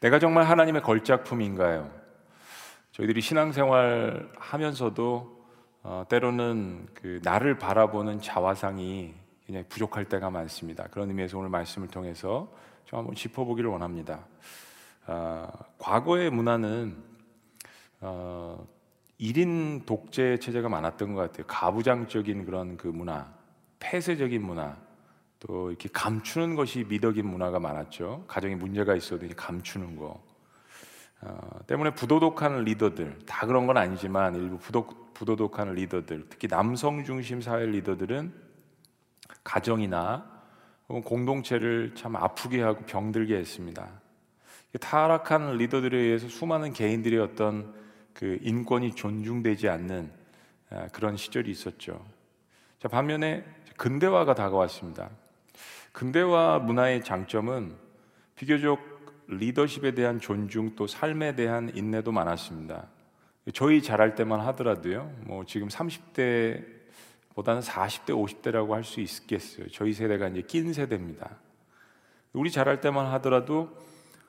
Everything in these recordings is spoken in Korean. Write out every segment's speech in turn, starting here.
내가 정말 하나님의 걸작품인가요? 저희들이 신앙생활 하면서도 어, 때로는 그 나를 바라보는 자화상이 굉장히 부족할 때가 많습니다. 그런 의미에서 오늘 말씀을 통해서 좀 한번 짚어보기를 원합니다. 어, 과거의 문화는 어, 1인 독재 체제가 많았던 것 같아요. 가부장적인 그런 그 문화, 폐쇄적인 문화, 또 이렇게 감추는 것이 미덕인 문화가 많았죠. 가정에 문제가 있어도 감추는 거. 어, 때문에 부도덕한 리더들 다 그런 건 아니지만 일부 부도, 부도덕한 리더들 특히 남성 중심 사회 리더들은 가정이나 공동체를 참 아프게 하고 병들게 했습니다. 타락한 리더들에 의해서 수많은 개인들의 어떤 그 인권이 존중되지 않는 아, 그런 시절이 있었죠. 자, 반면에 근대화가 다가왔습니다. 근대화 문화의 장점은 비교적 리더십에 대한 존중 또 삶에 대한 인내도 많았습니다. 저희 자랄 때만 하더라도요. 뭐 지금 30대보다는 40대, 50대라고 할 수 있겠어요. 저희 세대가 이제 낀 세대입니다. 우리 자랄 때만 하더라도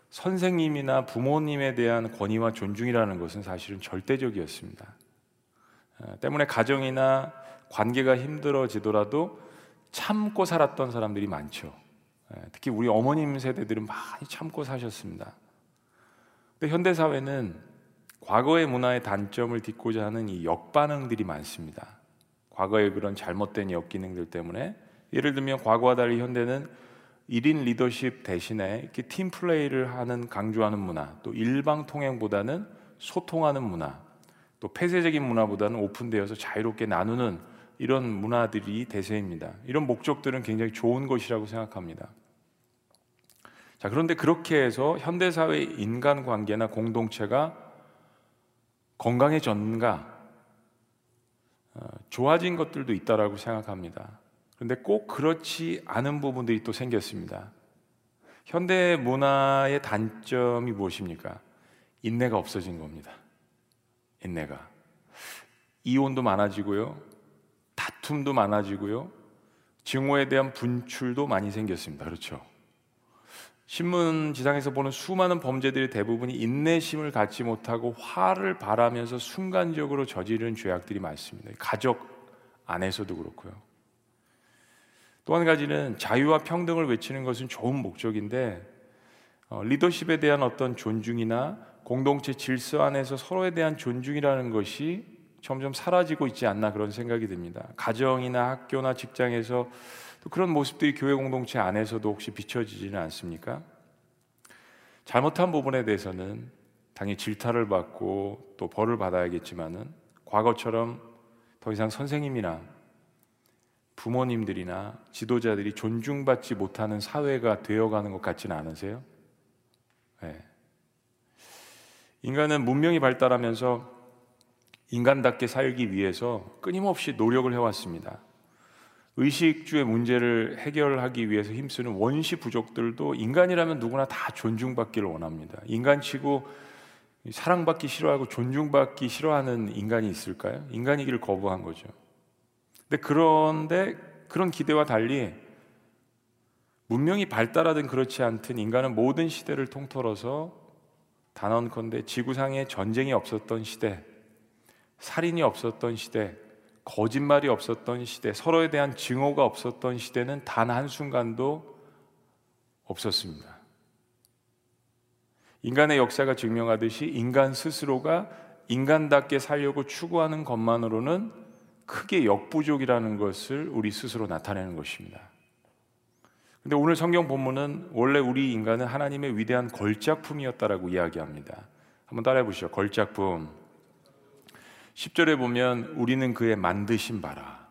선생님이나 부모님에 대한 권위와 존중이라는 것은 사실은 절대적이었습니다. 어, 때문에 가정이나 관계가 힘들어지더라도 참고 살았던 사람들이 많죠. 예, 특히 우리 어머님 세대들은 많이 참고 사셨습니다. 근데 현대 사회는 과거의 문화의 단점을 딛고자 하는 이 역반응들이 많습니다. 과거의 그런 잘못된 역기능들 때문에 예를 들면 과거와 달리 현대는 1인 리더십 대신에 이렇게 팀 플레이를 하는 강조하는 문화, 또 일방 통행보다는 소통하는 문화, 또 폐쇄적인 문화보다는 오픈되어서 자유롭게 나누는 이런 문화들이 대세입니다. 이런 목적들은 굉장히 좋은 것이라고 생각합니다. 자, 그런데 그렇게 해서 현대 사회 인간 관계나 공동체가 건강해졌는가? 어, 좋아진 것들도 있다라고 생각합니다. 그런데 꼭 그렇지 않은 부분들이 또 생겼습니다. 현대 문화의 단점이 무엇입니까? 인내가 없어진 겁니다. 인내가. 이혼도 많아지고요. 다툼도 많아지고요. 증오에 대한 분출도 많이 생겼습니다. 그렇죠? 신문 지상에서 보는 수많은 범죄들의 대부분이 인내심을 갖지 못하고 화를 바라면서 순간적으로 저지른 죄악들이 많습니다. 가족 안에서도 그렇고요. 또 한 가지는 자유와 평등을 외치는 것은 좋은 목적인데 어, 리더십에 대한 어떤 존중이나 공동체 질서 안에서 서로에 대한 존중이라는 것이 점점 사라지고 있지 않나 그런 생각이 듭니다. 가정이나 학교나 직장에서 또 그런 모습들이 교회 공동체 안에서도 혹시 비춰지지는 않습니까? 잘못한 부분에 대해서는 당연히 질타를 받고 또 벌을 받아야겠지만은 과거처럼 더 이상 선생님이나 부모님들이나 지도자들이 존중받지 못하는 사회가 되어가는 것 같지는 않으세요? 네. 인간은 문명이 발달하면서 인간답게 살기 위해서 끊임없이 노력을 해왔습니다. 의식주의 문제를 해결하기 위해서 힘쓰는 원시 부족들도 인간이라면 누구나 다 존중받기를 원합니다. 인간치고 사랑받기 싫어하고 존중받기 싫어하는 인간이 있을까요? 인간이기를 거부한 거죠. 근데 그런데 그런 기대와 달리 문명이 발달하든 그렇지 않든 인간은 모든 시대를 통틀어서 단언컨대 지구상에 전쟁이 없었던 시대, 살인이 없었던 시대, 거짓말이 없었던 시대, 서로에 대한 증오가 없었던 시대는 단 한순간도 없었습니다. 인간의 역사가 증명하듯이 인간 스스로가 인간답게 살려고 추구하는 것만으로는 크게 역부족이라는 것을 우리 스스로 나타내는 것입니다. 근데 오늘 성경 본문은 원래 우리 인간은 하나님의 위대한 걸작품이었다라고 이야기합니다. 한번 따라해 보시죠. 걸작품. 10절에 보면 우리는 그의 만드신 바라.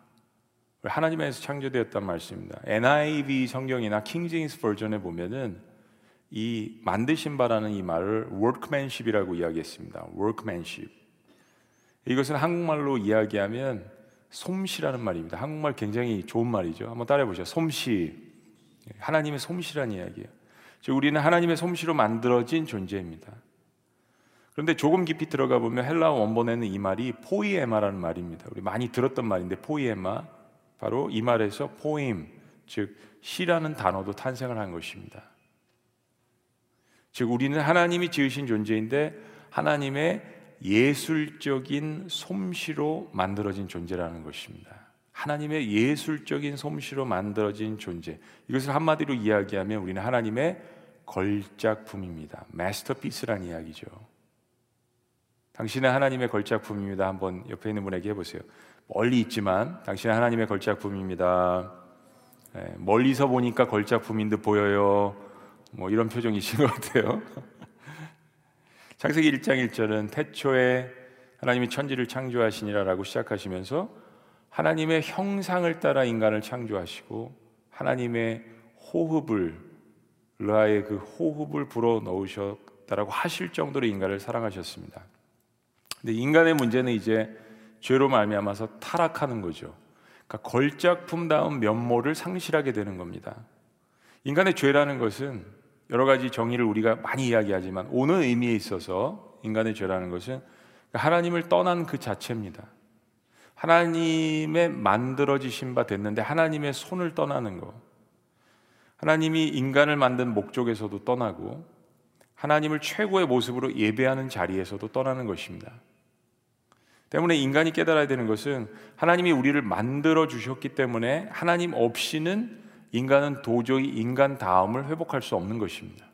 하나님에서 창조되었단 말씀입니다. NIV 성경이나 킹제임스 버전에 보면은 이 만드신 바라는 이 말을 workmanship이라고 이야기했습니다. workmanship. 이것은 한국말로 이야기하면 솜씨라는 말입니다. 한국말 굉장히 좋은 말이죠. 한번 따라해 보죠. 솜씨. 하나님의 솜씨란 이야기예요. 우리는 하나님의 솜씨로 만들어진 존재입니다. 그런데 조금 깊이 들어가 보면 헬라어 원본에는 이 말이 포이에마라는 말입니다. 우리 많이 들었던 말인데 포이에마 바로 이 말에서 포임 즉 시라는 단어도 탄생을 한 것입니다. 즉 우리는 하나님이 지으신 존재인데 하나님의 예술적인 솜씨로 만들어진 존재라는 것입니다. 하나님의 예술적인 솜씨로 만들어진 존재. 이것을 한마디로 이야기하면 우리는 하나님의 걸작품입니다. 마스터피스란 이야기죠. 당신은 하나님의 걸작품입니다. 한번 옆에 있는 분에게 해보세요. 멀리 있지만 당신은 하나님의 걸작품입니다. 네, 멀리서 보니까 걸작품인 듯 보여요. 뭐 이런 표정이신 것 같아요. 창세기 1장 1절은 태초에 하나님이 천지를 창조하시니라라고 시작하시면서 하나님의 형상을 따라 인간을 창조하시고 하나님의 호흡을 르아의 그 호흡을 불어 넣으셨다라고 하실 정도로 인간을 사랑하셨습니다. 근데 인간의 문제는 이제 죄로 말미암아서 타락하는 거죠. 그러니까 걸작품다운 면모를 상실하게 되는 겁니다. 인간의 죄라는 것은 여러 가지 정의를 우리가 많이 이야기하지만 오는 의미에 있어서 인간의 죄라는 것은 하나님을 떠난 그 자체입니다. 하나님의 만들어지신 바 됐는데 하나님의 손을 떠나는 것. 하나님이 인간을 만든 목적에서도 떠나고 하나님을 최고의 모습으로 예배하는 자리에서도 떠나는 것입니다. 때문에 인간이 깨달아야 되는 것은 하나님이 우리를 만들어 주셨기 때문에 하나님 없이는 인간은 도저히 인간 다움을 회복할 수 없는 것입니다.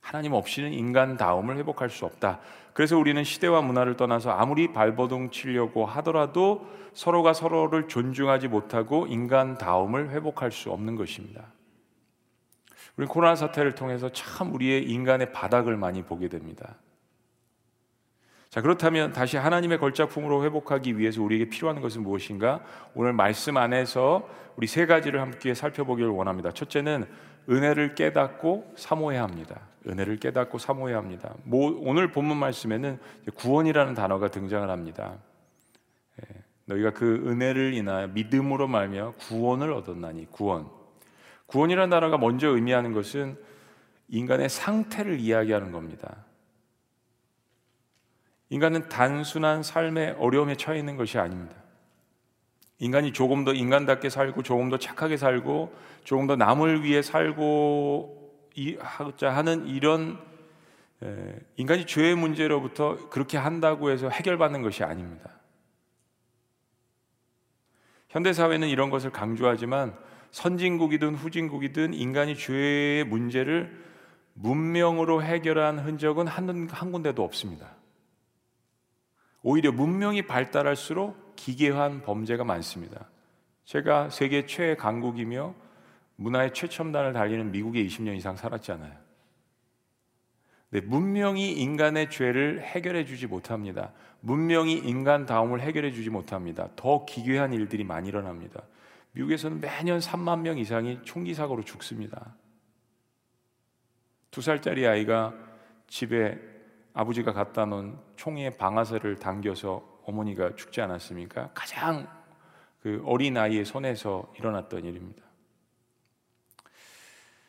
하나님 없이는 인간 다움을 회복할 수 없다. 그래서 우리는 시대와 문화를 떠나서 아무리 발버둥 치려고 하더라도 서로가 서로를 존중하지 못하고 인간 다움을 회복할 수 없는 것입니다. 우리 코로나 사태를 통해서 참 우리의 인간의 바닥을 많이 보게 됩니다. 자, 그렇다면 다시 하나님의 걸작품으로 회복하기 위해서 우리에게 필요한 것은 무엇인가? 오늘 말씀 안에서 우리 세 가지를 함께 살펴보기를 원합니다. 첫째는 은혜를 깨닫고 사모해야 합니다. 은혜를 깨닫고 사모해야 합니다. 오늘 본문 말씀에는 구원이라는 단어가 등장을 합니다. 예, 너희가 그 은혜를 인하여 믿음으로 말며 구원을 얻었나니 구원. 구원이라는 단어가 먼저 의미하는 것은 인간의 상태를 이야기하는 겁니다. 인간은 단순한 삶의 어려움에 처해 있는 것이 아닙니다. 인간이 조금 더 인간답게 살고 조금 더 착하게 살고 조금 더 남을 위해 살고 하자 하는 이런 인간이 죄의 문제로부터 그렇게 한다고 해서 해결받는 것이 아닙니다. 현대 사회는 이런 것을 강조하지만 선진국이든 후진국이든 인간이 죄의 문제를 문명으로 해결한 흔적은 한, 한 군데도 없습니다. 오히려 문명이 발달할수록 기괴한 범죄가 많습니다. 제가 세계 최애 강국이며 문화의 최첨단을 달리는 미국에 20년 이상 살았잖아요. 네, 문명이 인간의 죄를 해결해 주지 못합니다. 문명이 인간 다움을 해결해 주지 못합니다. 더 기괴한 일들이 많이 일어납니다. 미국에서는 매년 3만 명 이상이 총기 사고로 죽습니다. 두 살짜리 아이가 집에 아버지가 갖다 놓은 총의 방아쇠를 당겨서 어머니가 죽지 않았습니까? 가장 그 어린 아이의 손에서 일어났던 일입니다.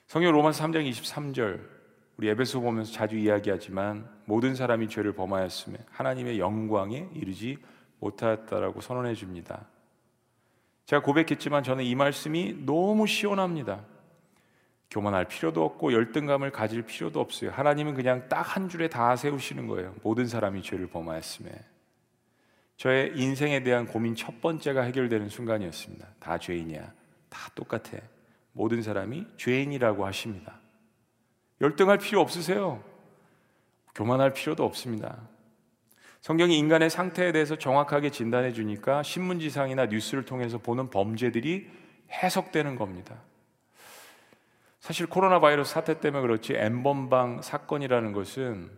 성경 로마서 3장 23절 우리 에베소 보면서 자주 이야기하지만 모든 사람이 죄를 범하였음에 하나님의 영광에 이르지 못하였다라고 선언해 줍니다. 제가 고백했지만 저는 이 말씀이 너무 시원합니다. 교만할 필요도 없고 열등감을 가질 필요도 없어요. 하나님은 그냥 딱 한 줄에 다 세우시는 거예요. 모든 사람이 죄를 범하였음에. 저의 인생에 대한 고민 첫 번째가 해결되는 순간이었습니다. 다 죄인이야. 다 똑같아. 모든 사람이 죄인이라고 하십니다. 열등할 필요 없으세요. 교만할 필요도 없습니다. 성경이 인간의 상태에 대해서 정확하게 진단해 주니까 신문지상이나 뉴스를 통해서 보는 범죄들이 해석되는 겁니다. 사실 코로나 바이러스 사태 때문에 그렇지 엠번방 사건이라는 것은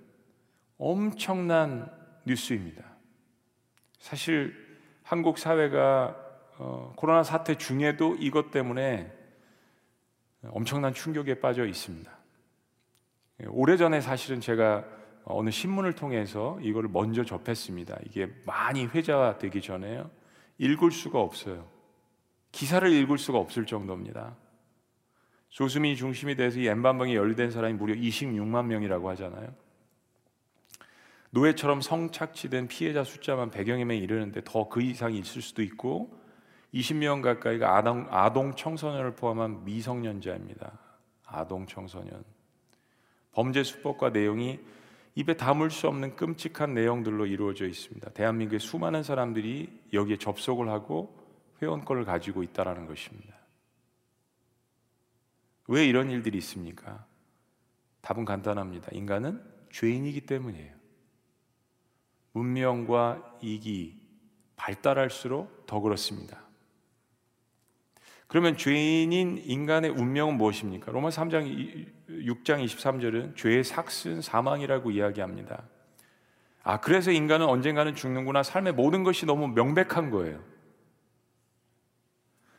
엄청난 뉴스입니다. 사실 한국 사회가 어, 코로나 사태 중에도 이것 때문에 엄청난 충격에 빠져 있습니다. 오래전에 사실은 제가 어느 신문을 통해서 이거를 먼저 접했습니다. 이게 많이 회자되기 전에요. 읽을 수가 없어요. 기사를 읽을 수가 없을 정도입니다. 조수미 중심이 돼서 이 엠반방에 연루된 사람이 무려 26만 명이라고 하잖아요. 노예처럼 성착취된 피해자 숫자만 100여 명에 이르는데 더 그 이상이 있을 수도 있고 20명 가까이가 아동, 아동 청소년을 포함한 미성년자입니다. 아동 청소년. 범죄 수법과 내용이 입에 담을 수 없는 끔찍한 내용들로 이루어져 있습니다. 대한민국의 수많은 사람들이 여기에 접속을 하고 회원권을 가지고 있다라는 것입니다. 왜 이런 일들이 있습니까? 답은 간단합니다. 인간은 죄인이기 때문이에요. 문명과 이기 발달할수록 더 그렇습니다. 그러면 죄인인 인간의 운명은 무엇입니까? 로마 3장 6장 23절은 죄의 삭슨 사망이라고 이야기합니다. 아, 그래서 인간은 언젠가는 죽는구나. 삶의 모든 것이 너무 명백한 거예요.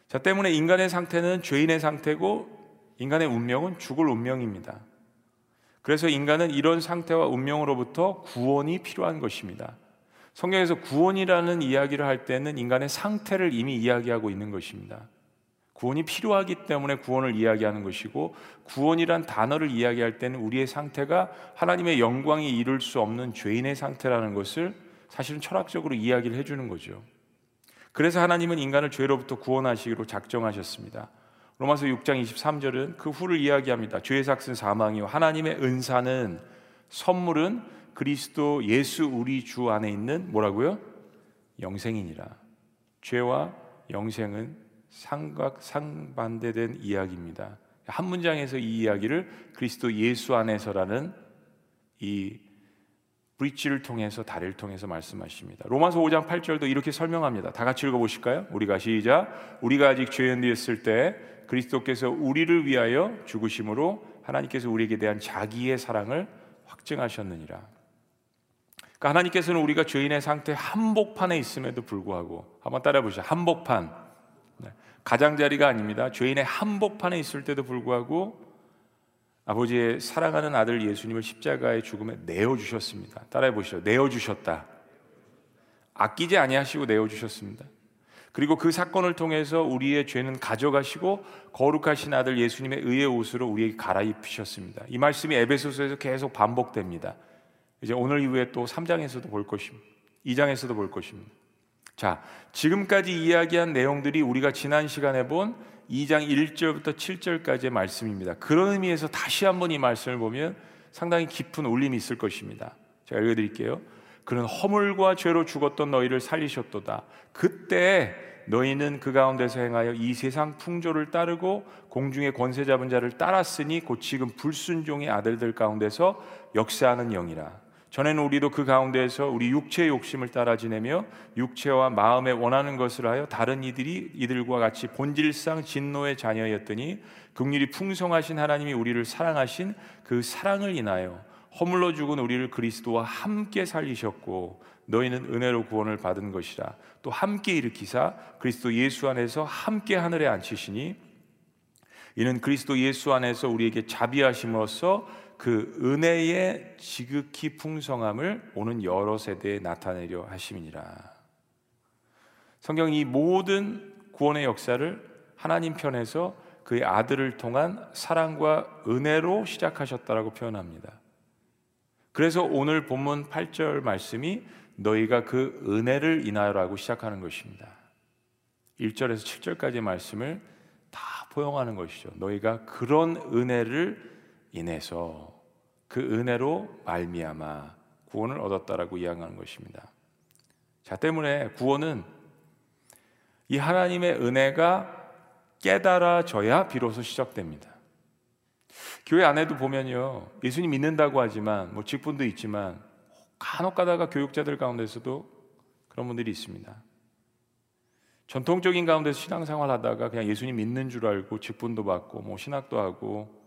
자, 때문에 인간의 상태는 죄인의 상태고 인간의 운명은 죽을 운명입니다. 그래서 인간은 이런 상태와 운명으로부터 구원이 필요한 것입니다. 성경에서 구원이라는 이야기를 할 때는 인간의 상태를 이미 이야기하고 있는 것입니다. 구원이 필요하기 때문에 구원을 이야기하는 것이고 구원이란 단어를 이야기할 때는 우리의 상태가 하나님의 영광이 이룰 수 없는 죄인의 상태라는 것을 사실은 철학적으로 이야기를 해주는 거죠. 그래서 하나님은 인간을 죄로부터 구원하시기로 작정하셨습니다. 로마서 6장 23절은 그 후를 이야기합니다. 죄의 삭슨 사망이요 하나님의 은사는 선물은 그리스도 예수 우리 주 안에 있는 뭐라고요? 영생이니라. 죄와 영생은 상각 상반대된 이야기입니다. 한 문장에서 이 이야기를 그리스도 예수 안에서라는 이 브릿지를 통해서 다리를 통해서 말씀하십니다. 로마서 5장 8절도 이렇게 설명합니다. 다 같이 읽어 보실까요? 우리가 시작. 우리가 아직 죄인 되었을 때 그리스도께서 우리를 위하여 죽으심으로 하나님께서 우리에게 대한 자기의 사랑을 확증하셨느니라. 그러니까 하나님께서는 우리가 죄인의 상태 한복판에 있음에도 불구하고 한번 따라 보시죠. 한복판. 네. 가장자리가 아닙니다. 죄인의 한복판에 있을 때도 불구하고 아버지의 사랑하는 아들 예수님을 십자가의 죽음에 내어 주셨습니다. 따라해 보시죠. 내어 주셨다. 아끼지 아니하시고 내어 주셨습니다. 그리고 그 사건을 통해서 우리의 죄는 가져가시고 거룩하신 아들 예수님의 의의 옷으로 우리에게 갈아입히셨습니다. 이 말씀이 에베소서에서 계속 반복됩니다. 이제 오늘 이후에 또 3장에서도 볼 것입니다. 2장에서도 볼 것입니다. 자, 지금까지 이야기한 내용들이 우리가 지난 시간에 본 2장 1절부터 7절까지의 말씀입니다. 그런 의미에서 다시 한번 이 말씀을 보면 상당히 깊은 울림이 있을 것입니다. 제가 읽어드릴게요. 그는 허물과 죄로 죽었던 너희를 살리셨도다. 그때 너희는 그 가운데서 행하여 이 세상 풍조를 따르고 공중의 권세 잡은 자를 따랐으니 곧 지금 불순종의 아들들 가운데서 역사하는 영이라. 전에는 우리도 그 가운데에서 우리 육체의 욕심을 따라 지내며 육체와 마음에 원하는 것을 하여 다른 이들이 이들과 같이 본질상 진노의 자녀였더니 극률이 풍성하신 하나님이 우리를 사랑하신 그 사랑을 인하여 허물로 죽은 우리를 그리스도와 함께 살리셨고 너희는 은혜로 구원을 받은 것이라 또 함께 일으키사 그리스도 예수 안에서 함께 하늘에 앉히시니 이는 그리스도 예수 안에서 우리에게 자비하심으로써 그 은혜의 지극히 풍성함을 오는 여러 세대에 나타내려 하심이니라. 성경 이 모든 구원의 역사를 하나님 편에서 그의 아들을 통한 사랑과 은혜로 시작하셨다라고 표현합니다. 그래서 오늘 본문 8절 말씀이 너희가 그 은혜를 인하여라고 시작하는 것입니다. 1절에서 7절까지 말씀을 다 포용하는 것이죠. 너희가 그런 은혜를 인해서 그 은혜로 말미암아 구원을 얻었다라고 이야기하는 것입니다. 자 때문에 구원은 이 하나님의 은혜가 깨달아져야 비로소 시작됩니다. 교회 안에도 보면요 예수님 믿는다고 하지만 뭐 직분도 있지만 간혹 가다가 교육자들 가운데서도 그런 분들이 있습니다. 전통적인 가운데서 신앙생활 하다가 그냥 예수님 믿는 줄 알고 직분도 받고 뭐 신학도 하고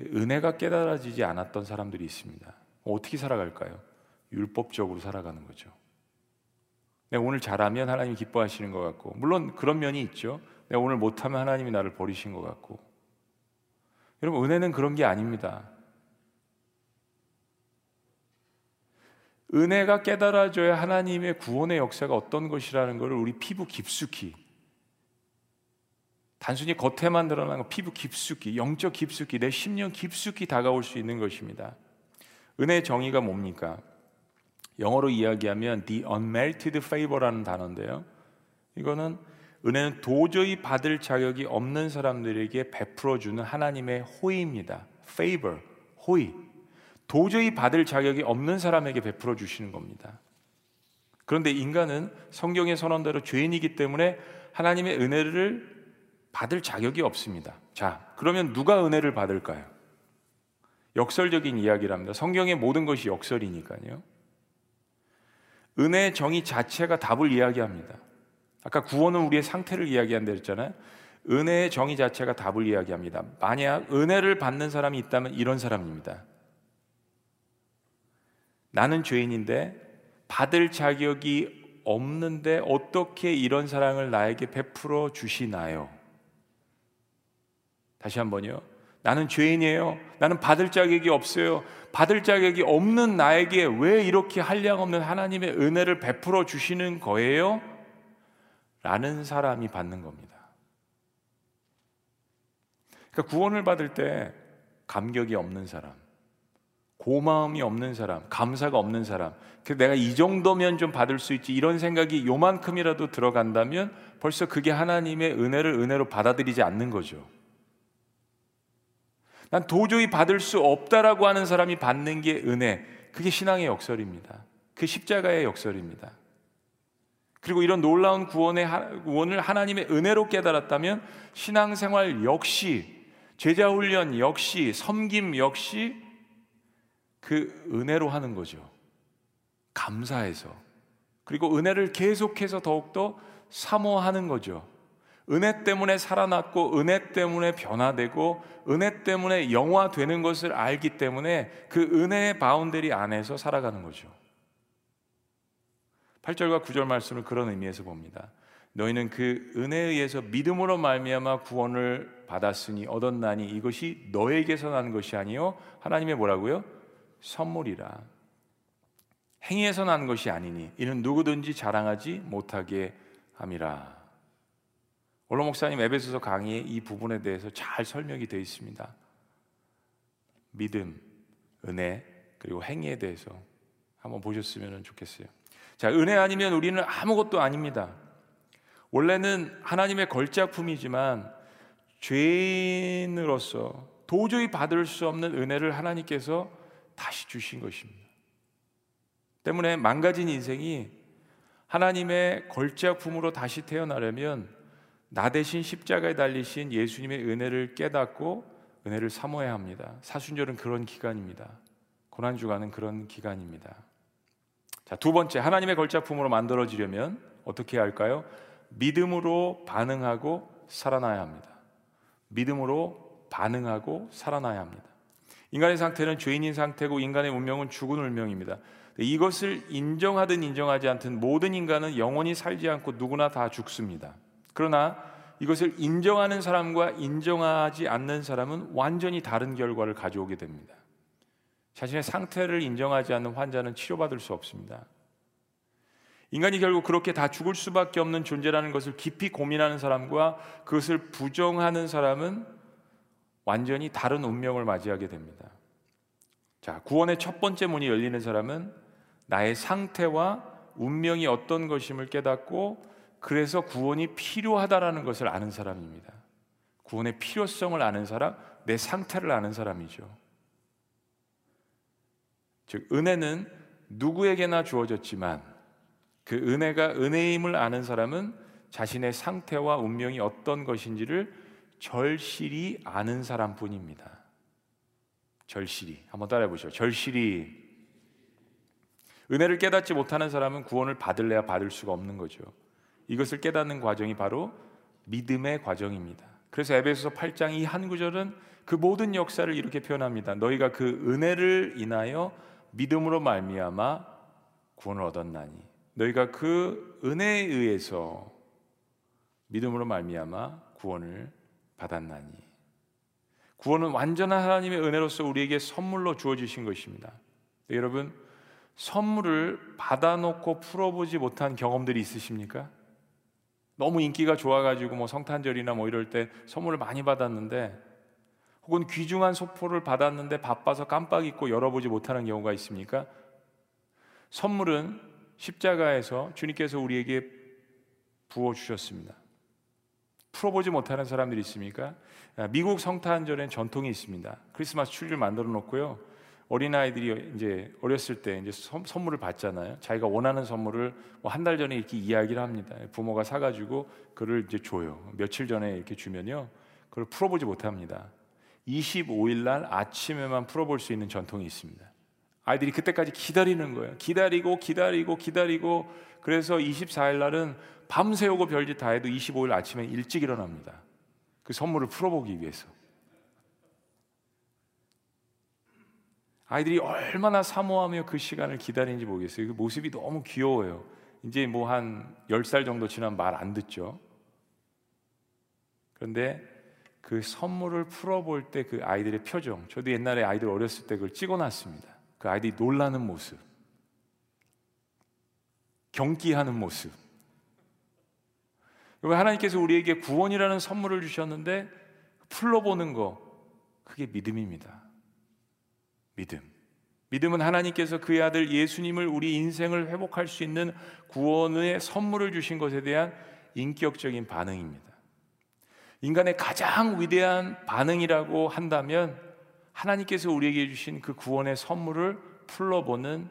은혜가 깨달아지지 않았던 사람들이 있습니다. 어떻게 살아갈까요? 율법적으로 살아가는 거죠. 내가 오늘 잘하면 하나님이 기뻐하시는 것 같고, 물론 그런 면이 있죠. 내가 오늘 못하면 하나님이 나를 버리신 것 같고. 여러분, 은혜는 그런 게 아닙니다. 은혜가 깨달아져야 하나님의 구원의 역사가 어떤 것이라는 것을 우리 피부 깊숙이 단순히 겉에만 드러난 거 피부 깊숙이, 영적 깊숙이, 내 심령 깊숙이 다가올 수 있는 것입니다. 은혜의 정의가 뭡니까? 영어로 이야기하면 the unmerited favor라는 단어인데요. 이거는 은혜는 도저히 받을 자격이 없는 사람들에게 베풀어 주는 하나님의 호의입니다. favor, 호의. 도저히 받을 자격이 없는 사람에게 베풀어 주시는 겁니다. 그런데 인간은 성경의 선언대로 죄인이기 때문에 하나님의 은혜를 받을 자격이 없습니다. 자, 그러면 누가 은혜를 받을까요? 역설적인 이야기랍니다. 성경의 모든 것이 역설이니까요. 은혜의 정의 자체가 답을 이야기합니다. 아까 구원은 우리의 상태를 이야기한다 했잖아요. 은혜의 정의 자체가 답을 이야기합니다. 만약 은혜를 받는 사람이 있다면 이런 사람입니다. 나는 죄인인데 받을 자격이 없는데 어떻게 이런 사랑을 나에게 베풀어 주시나요? 다시 한번요. 나는 죄인이에요. 나는 받을 자격이 없어요. 받을 자격이 없는 나에게 왜 이렇게 한량 없는 하나님의 은혜를 베풀어 주시는 거예요? 라는 사람이 받는 겁니다. 그러니까 구원을 받을 때 감격이 없는 사람, 고마움이 없는 사람, 감사가 없는 사람, 그 내가 이 정도면 좀 받을 수 있지 이런 생각이 요만큼이라도 들어간다면 벌써 그게 하나님의 은혜를 은혜로 받아들이지 않는 거죠. 난 도저히 받을 수 없다라고 하는 사람이 받는 게 은혜. 그게 신앙의 역설입니다. 그 십자가의 역설입니다. 그리고 이런 놀라운 구원의 구원을 하나님의 은혜로 깨달았다면 신앙생활 역시 제자 훈련 역시 섬김 역시 그 은혜로 하는 거죠. 감사해서. 그리고 은혜를 계속해서 더욱더 사모하는 거죠. 은혜 때문에 살아났고 은혜 때문에 변화되고 은혜 때문에 영화되는 것을 알기 때문에 그 은혜의 boundary 안에서 살아가는 거죠. 8절과 9절 말씀을 그런 의미에서 봅니다. 너희는 그 은혜에 의해서 믿음으로 말미암아 구원을 받았으니 얻었나니 이것이 너에게서 난 것이 아니요 하나님의 뭐라고요? 선물이라. 행위에서 난 것이 아니니 이는 누구든지 자랑하지 못하게 함이라. 원로 목사님 에베소서 강의에 이 부분에 대해서 잘 설명이 되어 있습니다. 믿음, 은혜, 그리고 행위에 대해서 한번 보셨으면 좋겠어요. 자, 은혜 아니면 우리는 아무것도 아닙니다. 원래는 하나님의 걸작품이지만 죄인으로서 도저히 받을 수 없는 은혜를 하나님께서 다시 주신 것입니다. 때문에 망가진 인생이 하나님의 걸작품으로 다시 태어나려면 나 대신 십자가에 달리신 예수님의 은혜를 깨닫고 은혜를 사모해야 합니다. 사순절은 그런 기간입니다. 고난 주간은 그런 기간입니다. 자, 두 번째 하나님의 걸작품으로 만들어지려면 어떻게 해야 할까요? 믿음으로 반응하고 살아나야 합니다. 믿음으로 반응하고 살아나야 합니다. 인간의 상태는 죄인인 상태고 인간의 운명은 죽은 운명입니다. 이것을 인정하든 인정하지 않든 모든 인간은 영원히 살지 않고 누구나 다 죽습니다. 그러나 이것을 인정하는 사람과 인정하지 않는 사람은 완전히 다른 결과를 가져오게 됩니다. 자신의 상태를 인정하지 않는 환자는 치료받을 수 없습니다. 인간이 결국 그렇게 다 죽을 수밖에 없는 존재라는 것을 깊이 고민하는 사람과 그것을 부정하는 사람은 완전히 다른 운명을 맞이하게 됩니다. 자, 구원의 첫 번째 문이 열리는 사람은 나의 상태와 운명이 어떤 것임을 깨닫고 그래서 구원이 필요하다라는 것을 아는 사람입니다. 구원의 필요성을 아는 사람, 내 상태를 아는 사람이죠. 즉 은혜는 누구에게나 주어졌지만 그 은혜가 은혜임을 아는 사람은 자신의 상태와 운명이 어떤 것인지를 절실히 아는 사람뿐입니다. 절실히 한번 따라해 보시죠. 절실히 은혜를 깨닫지 못하는 사람은 구원을 받을래야 받을 수가 없는 거죠. 이것을 깨닫는 과정이 바로 믿음의 과정입니다. 그래서 에베소서 8장 이 한 구절은 그 모든 역사를 이렇게 표현합니다. 너희가 그 은혜를 인하여 믿음으로 말미암아 구원을 얻었나니 너희가 그 은혜에 의해서 믿음으로 말미암아 구원을 받았나니 구원은 완전한 하나님의 은혜로서 우리에게 선물로 주어지신 것입니다. 여러분 선물을 받아놓고 풀어보지 못한 경험들이 있으십니까? 너무 인기가 좋아가지고 뭐 성탄절이나 뭐 이럴 때 선물을 많이 받았는데 혹은 귀중한 소포를 받았는데 바빠서 깜빡 잊고 열어보지 못하는 경우가 있습니까? 선물은 십자가에서 주님께서 우리에게 부어 주셨습니다. 풀어보지 못하는 사람들이 있습니까? 아, 미국 성탄절엔 전통이 있습니다. 크리스마스 추리를 만들어 놓고요. 어린아이들이 이제 어렸을 때 이제 선물을 받잖아요. 자기가 원하는 선물을 뭐 한 달 전에 이렇게 이야기를 합니다. 부모가 사가지고 그를 이제 줘요. 며칠 전에 이렇게 주면요. 그걸 풀어보지 못합니다. 25일 날 아침에만 풀어볼 수 있는 전통이 있습니다. 아이들이 그때까지 기다리는 거예요. 기다리고 기다리고 기다리고 그래서 24일 날은 밤새우고 별짓 다 해도 25일 아침에 일찍 일어납니다. 그 선물을 풀어보기 위해서. 아이들이 얼마나 사모하며 그 시간을 기다리는지 모르겠어요. 그 모습이 너무 귀여워요. 이제 뭐 한 10살 정도 지나면 말안 듣죠. 그런데 그 선물을 풀어볼 때 그 아이들의 표정, 저도 옛날에 아이들 어렸을 때 그걸 찍어놨습니다. 그 아이들이 놀라는 모습, 경기하는 모습. 여러분, 하나님께서 우리에게 구원이라는 선물을 주셨는데 풀러보는 거, 그게 믿음입니다. 믿음. 믿음은 하나님께서 그의 아들 예수님을 우리 인생을 회복할 수 있는 구원의 선물을 주신 것에 대한 인격적인 반응입니다. 인간의 가장 위대한 반응이라고 한다면 하나님께서 우리에게 주신 그 구원의 선물을 풀러보는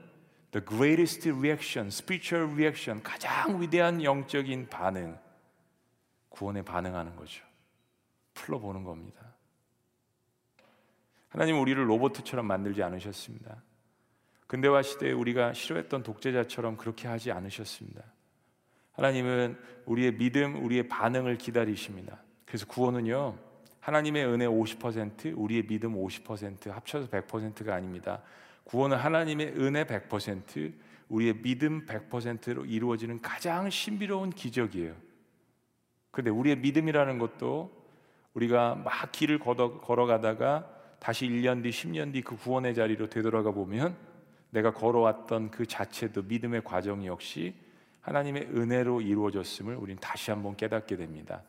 the greatest reaction, spiritual reaction, 가장 위대한 영적인 반응, 구원에 반응하는 거죠. 풀러보는 겁니다. 하나님 우리를 로봇처럼 만들지 않으셨습니다. 근대화 시대에 우리가 싫어했던 독재자처럼 그렇게 하지 않으셨습니다. 하나님은 우리의 믿음, 우리의 반응을 기다리십니다. 그래서 구원은요, 하나님의 은혜 50%, 우리의 믿음 50% 합쳐서 100%가 아닙니다. 구원은 하나님의 은혜 100%, 우리의 믿음 100%로 이루어지는 가장 신비로운 기적이에요. 근데 우리의 믿음이라는 것도 우리가 막 길을 걸어 가다가 다시 1년 뒤, 10년 뒤 그 구원의 자리로 되돌아가 보면 내가 걸어왔던 그 자체도 믿음의 과정 역시 하나님의 은혜로 이루어졌음을 우리는 다시 한번 깨닫게 됩니다.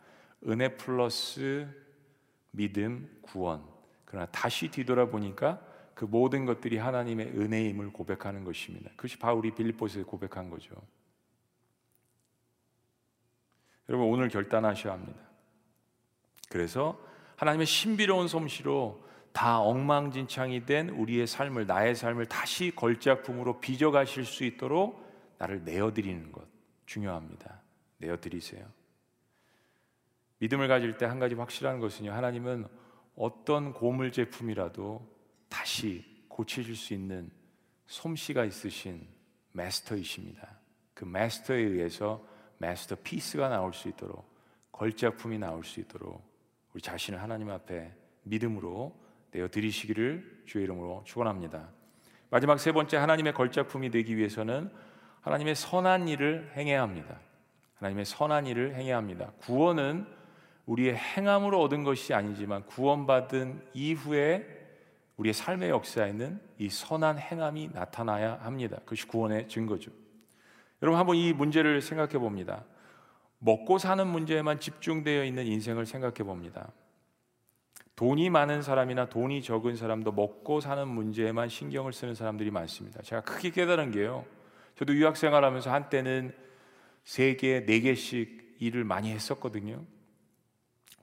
은혜 플러스 믿음, 구원. 그러나 다시 뒤돌아보니까 그 모든 것들이 하나님의 은혜임을 고백하는 것입니다. 그것이 바울이 빌립보스에 고백한 거죠. 여러분 오늘 결단하셔야 합니다. 그래서 하나님의 신비로운 솜씨로 다 엉망진창이 된 우리의 삶을 나의 삶을 다시 걸작품으로 빚어 가실 수 있도록 나를 내어 드리는 것 중요합니다. 내어 드리세요. 믿음을 가질 때 한 가지 확실한 것은요. 하나님은 어떤 고물 제품이라도 다시 고쳐질 수 있는 솜씨가 있으신 마스터이십니다. 그 마스터에 의해서 마스터 피스가 나올 수 있도록 걸작품이 나올 수 있도록 우리 자신을 하나님 앞에 믿음으로 내어 드리시기를 주의 이름으로 축원합니다. 마지막 세 번째 하나님의 걸작품이 되기 위해서는 하나님의 선한 일을 행해야 합니다. 하나님의 선한 일을 행해야 합니다. 구원은 우리의 행함으로 얻은 것이 아니지만 구원받은 이후에 우리의 삶의 역사에는 이 선한 행함이 나타나야 합니다. 그것이 구원의 증거죠. 여러분 한번 이 문제를 생각해 봅니다. 먹고 사는 문제에만 집중되어 있는 인생을 생각해 봅니다. 돈이 많은 사람이나 돈이 적은 사람도 먹고 사는 문제에만 신경을 쓰는 사람들이 많습니다. 제가 크게 깨달은 게요. 저도 유학 생활하면서 한때는 세 개, 네 개씩 일을 많이 했었거든요.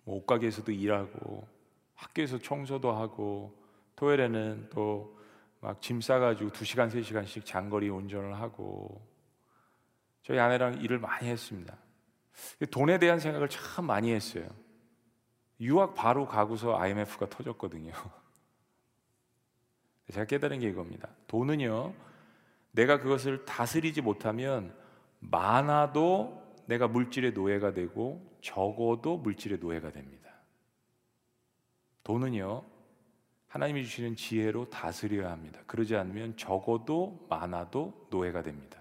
뭐 옷가게에서도 일하고 학교에서 청소도 하고 토요일에는 또 막 짐 싸가지고 두 시간 세 시간씩 장거리 운전을 하고 저희 아내랑 일을 많이 했습니다. 돈에 대한 생각을 참 많이 했어요. 유학 바로 가고서 IMF가 터졌거든요. 제가 깨달은 게 이겁니다. 돈은요, 내가 그것을 다스리지 못하면 많아도 내가 물질의 노예가 되고 적어도 물질의 노예가 됩니다. 돈은요, 하나님이 주시는 지혜로 다스려야 합니다. 그러지 않으면 적어도 많아도 노예가 됩니다.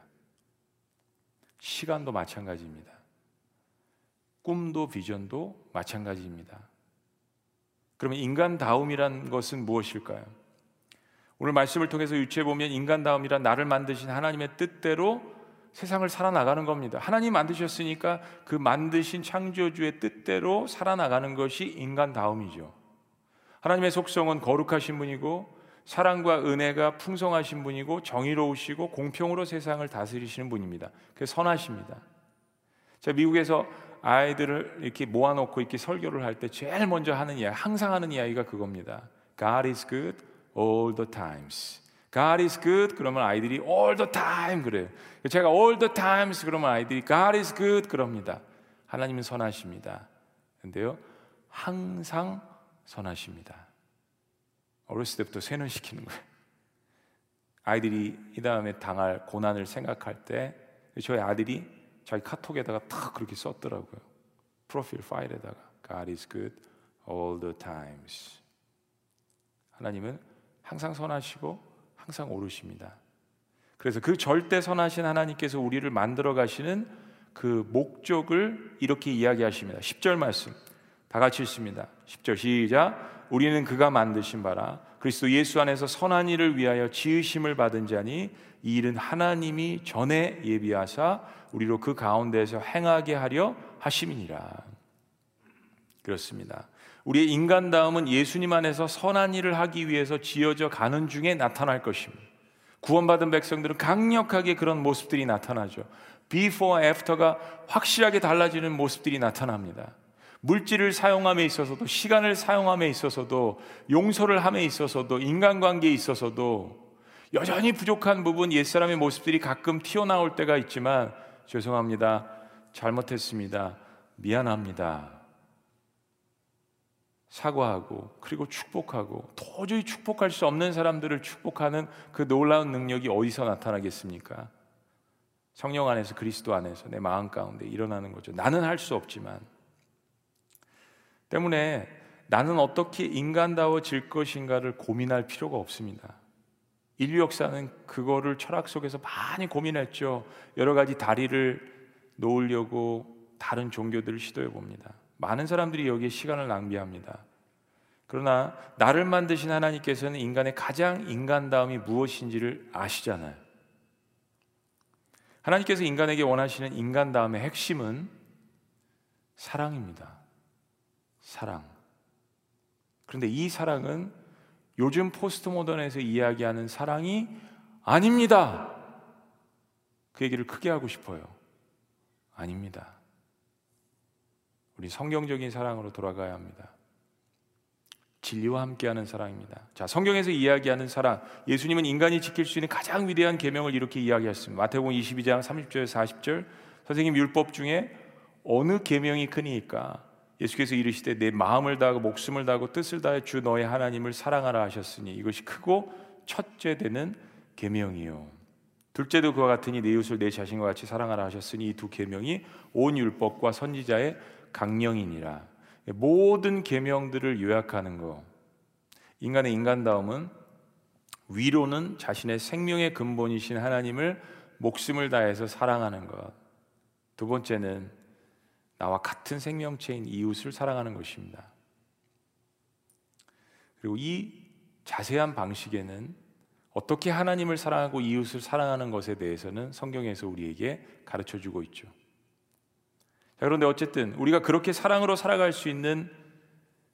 시간도 마찬가지입니다. 꿈도 비전도 마찬가지입니다. 그러면 인간다움이란 것은 무엇일까요? 오늘 말씀을 통해서 유추해 보면 인간다움이란 나를 만드신 하나님의 뜻대로 세상을 살아나가는 겁니다. 하나님 만드셨으니까 그 만드신 창조주의 뜻대로 살아나가는 것이 인간다움이죠. 하나님의 속성은 거룩하신 분이고 사랑과 은혜가 풍성하신 분이고 정의로우시고 공평으로 세상을 다스리시는 분입니다. 그 선하십니다. 자, 미국에서 아이들을 이렇게 모아놓고 이렇게 설교를 할 때 제일 먼저 하는 이야기, 항상 하는 이야기가 그겁니다. God is good all the times. God is good 그러면 아이들이 all the time 그래요. 제가 all the times 그러면 아이들이 God is good 그럽니다. 하나님은 선하십니다. 근데요, 항상 선하십니다. 어렸을 때부터 세뇌시키는 거예요. 아이들이 이 다음에 당할 고난을 생각할 때 저희 아들이 자기 카톡에다가 탁 그렇게 썼더라고요. 프로필 파일에다가 God is good all the times. 하나님은 항상 선하시고 항상 오르십니다. 그래서 그 절대 선하신 하나님께서 우리를 만들어 가시는 그 목적을 이렇게 이야기하십니다. 10절 말씀. 다 같이 읽습니다. 10절 시작. 우리는 그가 만드신 바라 그리스도 예수 안에서 선한 일을 위하여 지으심을 받은 자니 이 일은 하나님이 전에 예비하사 우리로 그 가운데에서 행하게 하려 하심이니라. 그렇습니다. 우리의 인간다움은 예수님 안에서 선한 일을 하기 위해서 지어져 가는 중에 나타날 것입니다. 구원받은 백성들은 강력하게 그런 모습들이 나타나죠. before, after가 확실하게 달라지는 모습들이 나타납니다. 물질을 사용함에 있어서도 시간을 사용함에 있어서도 용서를 함에 있어서도 인간관계에 있어서도 여전히 부족한 부분 옛사람의 모습들이 가끔 튀어나올 때가 있지만 죄송합니다. 잘못했습니다. 미안합니다. 사과하고 그리고 축복하고 도저히 축복할 수 없는 사람들을 축복하는 그 놀라운 능력이 어디서 나타나겠습니까? 성령 안에서 그리스도 안에서 내 마음 가운데 일어나는 거죠. 나는 할 수 없지만 때문에 나는 어떻게 인간다워질 것인가를 고민할 필요가 없습니다. 인류 역사는 그거를 철학 속에서 많이 고민했죠. 여러 가지 다리를 놓으려고 다른 종교들을 시도해 봅니다. 많은 사람들이 여기에 시간을 낭비합니다. 그러나 나를 만드신 하나님께서는 인간의 가장 인간다움이 무엇인지를 아시잖아요. 하나님께서 인간에게 원하시는 인간다움의 핵심은 사랑입니다. 사랑. 그런데 이 사랑은 요즘 포스트 모던에서 이야기하는 사랑이 아닙니다. 그 얘기를 크게 하고 싶어요. 아닙니다. 우리 성경적인 사랑으로 돌아가야 합니다. 진리와 함께하는 사랑입니다. 자, 성경에서 이야기하는 사랑. 예수님은 인간이 지킬 수 있는 가장 위대한 계명을 이렇게 이야기했습니다. 마태복음 22장 30절 40절. 선생님 율법 중에 어느 계명이 크니까 예수께서 이르시되 내 마음을 다하고 목숨을 다하고 뜻을 다해 주 너의 하나님을 사랑하라 하셨으니 이것이 크고 첫째 되는 계명이요. 둘째도 그와 같으니 내 이웃을 내 자신과 같이 사랑하라 하셨으니 이 두 계명이 온 율법과 선지자의 강령이니라. 모든 계명들을 요약하는 거. 인간의 인간다움은 위로는 자신의 생명의 근본이신 하나님을 목숨을 다해서 사랑하는 것. 두 번째는 나와 같은 생명체인 이웃을 사랑하는 것입니다. 그리고 이 자세한 방식에는 어떻게 하나님을 사랑하고 이웃을 사랑하는 것에 대해서는 성경에서 우리에게 가르쳐 주고 있죠. 자, 그런데 어쨌든 우리가 그렇게 사랑으로 살아갈 수 있는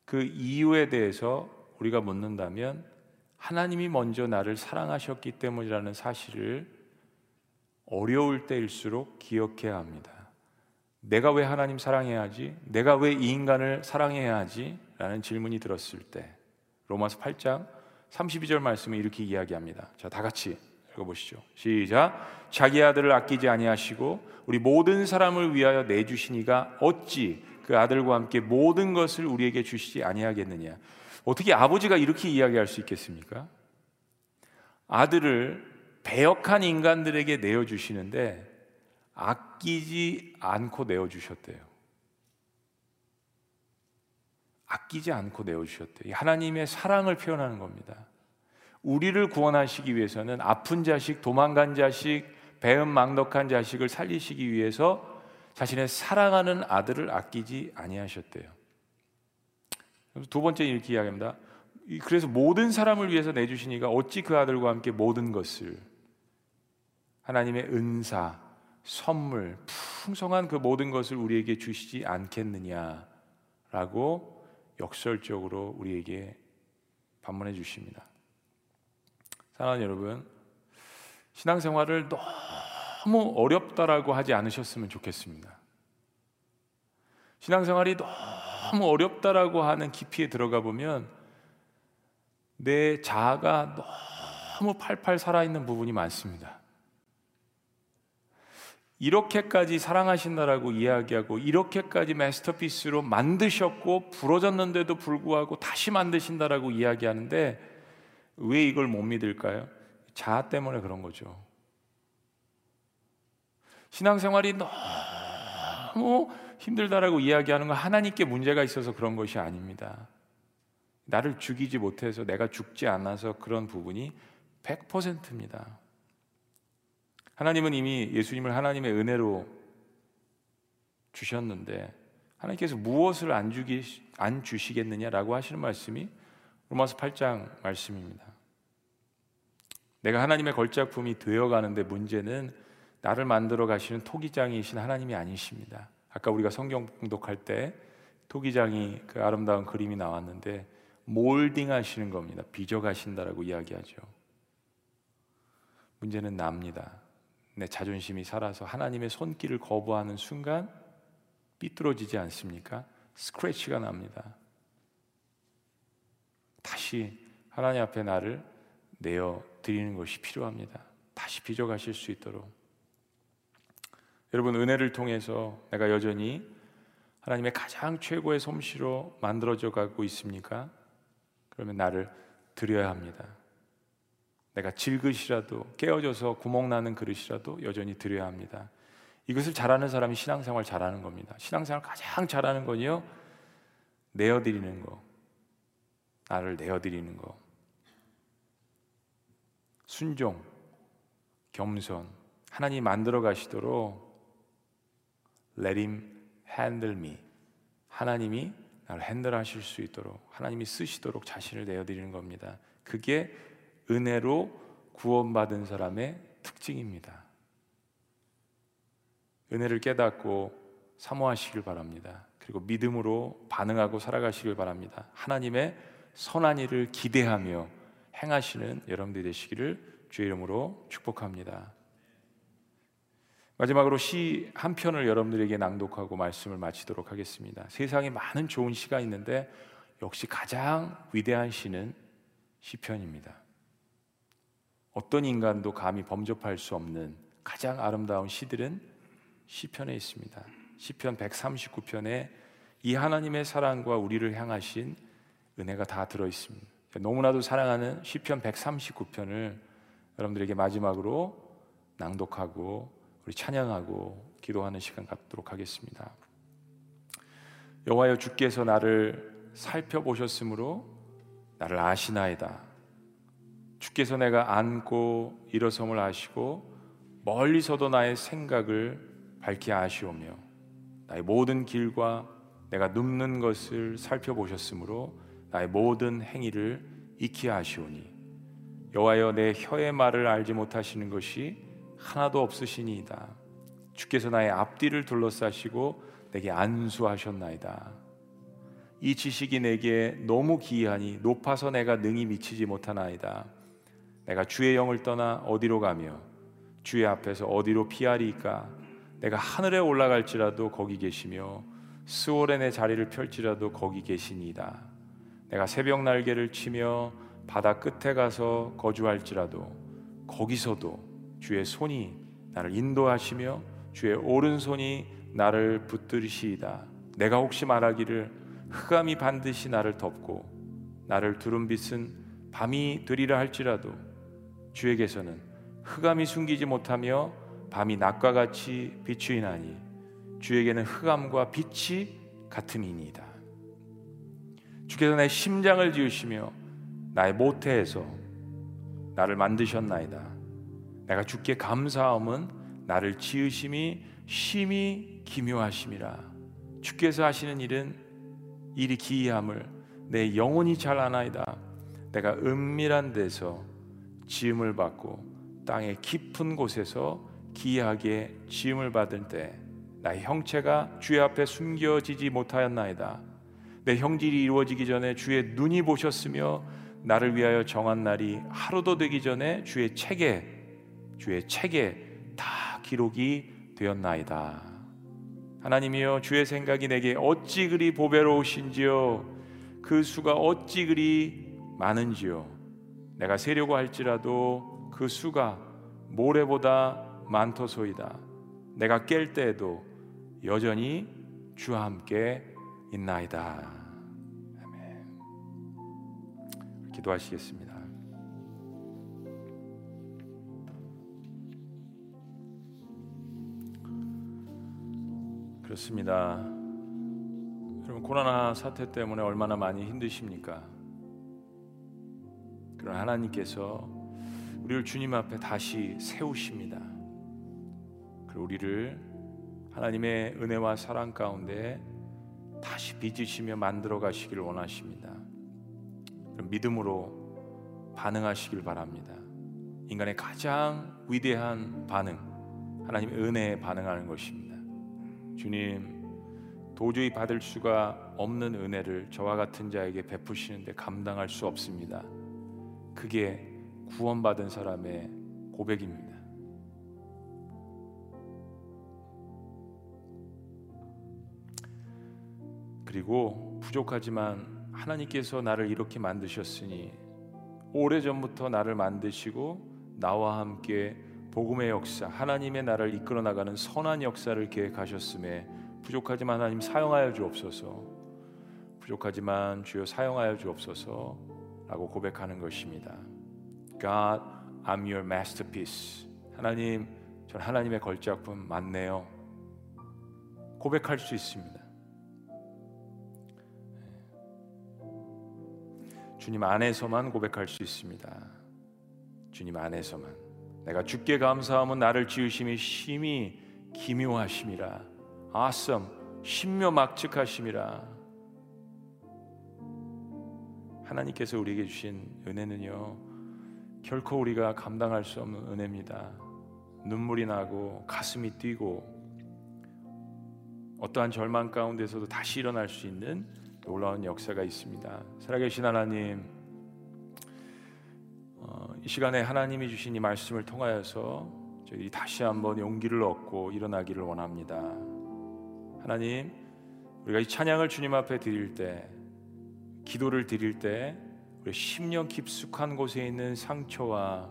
그 이유에 대해서 우리가 묻는다면 하나님이 먼저 나를 사랑하셨기 때문이라는 사실을 어려울 때일수록 기억해야 합니다. 내가 왜 하나님 사랑해야 하지? 내가 왜 이 인간을 사랑해야 하지? 라는 질문이 들었을 때 로마서 8장 32절 말씀을 이렇게 이야기합니다. 자, 다 같이 읽어보시죠. 시작. 자기 아들을 아끼지 아니하시고 우리 모든 사람을 위하여 내주시니가 어찌 그 아들과 함께 모든 것을 우리에게 주시지 아니하겠느냐. 어떻게 아버지가 이렇게 이야기할 수 있겠습니까? 아들을 배역한 인간들에게 내어주시는데 아끼지 않고 내어주셨대요. 아끼지 않고 내어주셨대요. 하나님의 사랑을 표현하는 겁니다. 우리를 구원하시기 위해서는 아픈 자식, 도망간 자식, 배은 망덕한 자식을 살리시기 위해서 자신의 사랑하는 아들을 아끼지 아니하셨대요. 두 번째 이렇게 이야기합니다. 그래서 모든 사람을 위해서 내주시니까 어찌 그 아들과 함께 모든 것을 하나님의 은사, 선물, 풍성한 그 모든 것을 우리에게 주시지 않겠느냐라고 역설적으로 우리에게 반문해 주십니다. 사랑하는 여러분, 신앙생활을 너무 어렵다라고 하지 않으셨으면 좋겠습니다. 신앙생활이 너무 어렵다라고 하는 깊이에 들어가 보면 내 자아가 너무 팔팔 살아있는 부분이 많습니다. 이렇게까지 사랑하신다라고 이야기하고 이렇게까지 마스터피스로 만드셨고 부러졌는데도 불구하고 다시 만드신다라고 이야기하는데 왜 이걸 못 믿을까요? 자아 때문에 그런 거죠. 신앙생활이 너무 힘들다라고 이야기하는 건 하나님께 문제가 있어서 그런 것이 아닙니다. 나를 죽이지 못해서 내가 죽지 않아서 그런 부분이 100%입니다. 하나님은 이미 예수님을 하나님의 은혜로 주셨는데 하나님께서 무엇을 안 주기 안 주시겠느냐라고 하시는 말씀이 로마서 8장 말씀입니다. 내가 하나님의 걸작품이 되어 가는데 문제는 나를 만들어 가시는 토기장이신 하나님이 아니십니다. 아까 우리가 성경 공독할 때 토기장이 그 아름다운 그림이 나왔는데 몰딩 하시는 겁니다. 빚어 가신다라고 이야기하죠. 문제는 납니다. 내 자존심이 살아서 하나님의 손길을 거부하는 순간 삐뚤어지지 않습니까? 스크래치가 납니다. 다시 하나님 앞에 나를 내어 드리는 것이 필요합니다. 다시 빚어 가실 수 있도록. 여러분 은혜를 통해서 내가 여전히 하나님의 가장 최고의 솜씨로 만들어져 가고 있습니까? 그러면 나를 드려야 합니다. 내가 질그릇이라도 깨어져서 구멍 나는 그릇이라도 여전히 드려야 합니다. 이것을 잘하는 사람이 신앙생활 잘하는 겁니다. 신앙생활 가장 잘하는 건요. 내어드리는 거. 나를 내어드리는 거. 순종, 겸손. 하나님 만들어 가시도록 let him handle me. 하나님이 나를 핸들하실 수 있도록 하나님이 쓰시도록 자신을 내어드리는 겁니다. 그게 은혜로 구원받은 사람의 특징입니다. 은혜를 깨닫고 사모하시길 바랍니다. 그리고 믿음으로 반응하고 살아가시길 바랍니다. 하나님의 선한 일을 기대하며 행하시는 여러분들이 되시기를 주의 이름으로 축복합니다. 마지막으로 시 한 편을 여러분들에게 낭독하고 말씀을 마치도록 하겠습니다. 세상에 많은 좋은 시가 있는데 역시 가장 위대한 시는 시편입니다. 어떤 인간도 감히 범접할 수 없는 가장 아름다운 시들은 시편에 있습니다. 시편 139편에 이 하나님의 사랑과 우리를 향하신 은혜가 다 들어 있습니다. 너무나도 사랑하는 시편 139편을 여러분들에게 마지막으로 낭독하고 우리 찬양하고 기도하는 시간 갖도록 하겠습니다. 여호와여 주께서 나를 살펴보셨으므로 나를 아시나이다. 주께서 내가 안고 일어섬을 아시고 멀리서도 나의 생각을 밝히 아시오며 나의 모든 길과 내가 눕는 것을 살펴보셨으므로 나의 모든 행위를 익히 아시오니 여호와여 내 혀의 말을 알지 못하시는 것이 하나도 없으시니이다. 주께서 나의 앞뒤를 둘러싸시고 내게 안수하셨나이다. 이 지식이 내게 너무 기이하니 높아서 내가 능히 미치지 못하나이다. 내가 주의 영을 떠나 어디로 가며 주의 앞에서 어디로 피하리까? 내가 하늘에 올라갈지라도 거기 계시며 스월에 내 자리를 펼지라도 거기 계시니이다 내가 새벽 날개를 치며 바다 끝에 가서 거주할지라도 거기서도 주의 손이 나를 인도하시며 주의 오른손이 나를 붙들으시이다 내가 혹시 말하기를 흑암이 반드시 나를 덮고 나를 두른 빛은 밤이 되리라 할지라도 주에게서는 흑암이 숨기지 못하며 밤이 낮과 같이 비추이나니 주에게는 흑암과 빛이 같음이니이다. 주께서 내 심장을 지으시며 나의 모태에서 나를 만드셨나이다. 내가 주께 감사함은 나를 지으심이 심히 기묘하심이라. 주께서 하시는 일은 일이 기이함을 내 영혼이 잘 아나이다. 내가 은밀한 데서 지음을 받고 땅의 깊은 곳에서 기이하게 지음을 받을 때 나의 형체가 주의 앞에 숨겨지지 못하였나이다. 내 형질이 이루어지기 전에 주의 눈이 보셨으며 나를 위하여 정한 날이 하루도 되기 전에 주의 책에 주의 책에 다 기록이 되었나이다. 하나님이여 주의 생각이 내게 어찌 그리 보배로우신지요? 그 수가 어찌 그리 많은지요? 내가 세려고 할지라도 그 수가 모래보다 많토소이다. 내가 깰 때에도 여전히 주와 함께 있나이다 아멘 기도하시겠습니다 그렇습니다. 여러분 코로나 사태 때문에 얼마나 많이 힘드십니까? 그런 하나님께서 우리를 주님 앞에 다시 세우십니다. 그리고 우리를 하나님의 은혜와 사랑 가운데 다시 빚으시며 만들어 가시기를 원하십니다. 그럼 믿음으로 반응하시길 바랍니다. 인간의 가장 위대한 반응, 하나님의 은혜에 반응하는 것입니다. 주님, 도저히 받을 수가 없는 은혜를 저와 같은 자에게 베푸시는데 감당할 수 없습니다. 그게 구원받은 사람의 고백입니다. 그리고 부족하지만 하나님께서 나를 이렇게 만드셨으니 오래전부터 나를 만드시고 나와 함께 복음의 역사, 하나님의 나라를 이끌어 나가는 선한 역사를 계획하셨음에 부족하지만 하나님 사용하여 주옵소서. 부족하지만 주여 사용하여 주옵소서라고 고백하는 것입니다. God, I'm your masterpiece. 하나님, 전 하나님의 걸작품 맞네요. 고백할 수 있습니다. 주님 안에서만 고백할 수 있습니다. 주님 안에서만. 내가 주께 감사하면 나를 지으심이 심히 기묘하심이라 awesome 신묘막측하심이라 하나님께서 우리에게 주신 은혜는요 결코 우리가 감당할 수 없는 은혜입니다 눈물이 나고 가슴이 뛰고 어떠한 절망 가운데서도 다시 일어날 수 있는 놀라운 역사가 있습니다 살아계신 하나님 어, 이 시간에 하나님이 주신 이 말씀을 통하여서 저희 다시 한번 용기를 얻고 일어나기를 원합니다. 하나님, 우리가 이 찬양을 주님 앞에 드릴 때, 기도를 드릴 때, 우리 10년 깊숙한 곳에 있는 상처와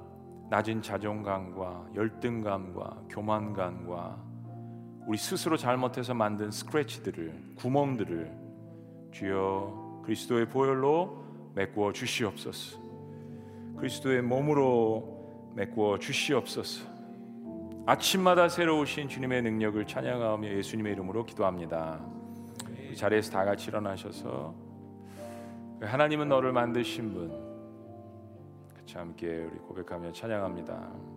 낮은 자존감과 열등감과 교만감과 우리 스스로 잘못해서 만든 스크래치들을 구멍들을 주여 그리스도의 보혈로 메꾸어 주시옵소서. 그리스도의 몸으로 메꾸어 주시옵소서. 아침마다 새로우신 주님의 능력을 찬양하며 예수님의 이름으로 기도합니다. 이 자리에서 다 같이 일어나셔서 하나님은 너를 만드신 분 같이 함께 우리 고백하며 찬양합니다.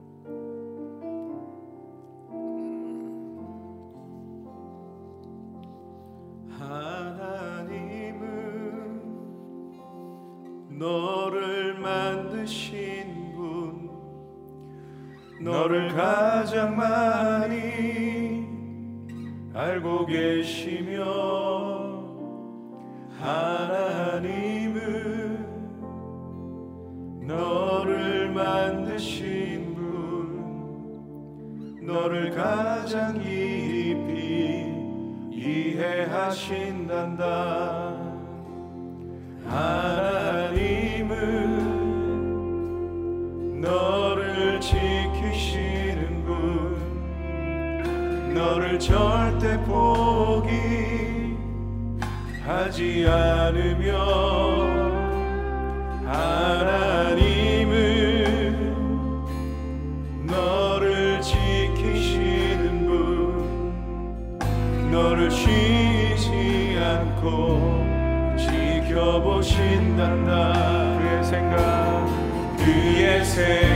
너를 가장 많이 알고 계시며 하나님은 너를 만드신 분 너를 가장 깊이 이해하신단다 절대 포기 하지 않으며 하나님은 너를 지키시는 분 너를 쉬지 않고 지켜보신단다. 그의 생각. 그의 생각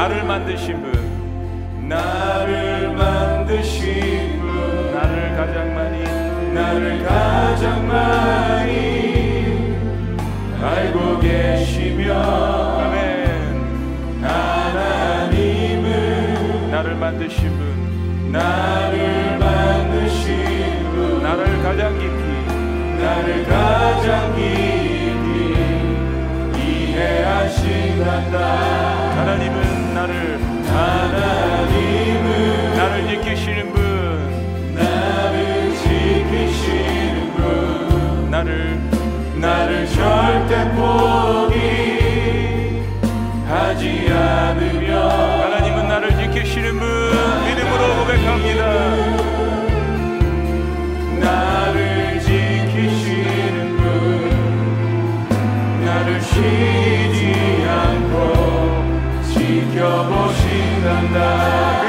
나를 만드신 분. 나를 만드신 분. 나를 가장 많이. 나를 가장 많이. 알고 계시며. 아멘. 하나님은 나를 만드신 분. 나를 만드신 분. 나를 가장 깊이. 나를 가장 깊이. 이해하신단다 하나님은 하나님은 나를 지키시는 분. 나를 지키시는 분. 나를 나를 절대 포기하지 않으며. 하나님은 나를 지키시는 분. 믿음으로 고백합니다. 나를 지키시는 분. 나를 쉬지 지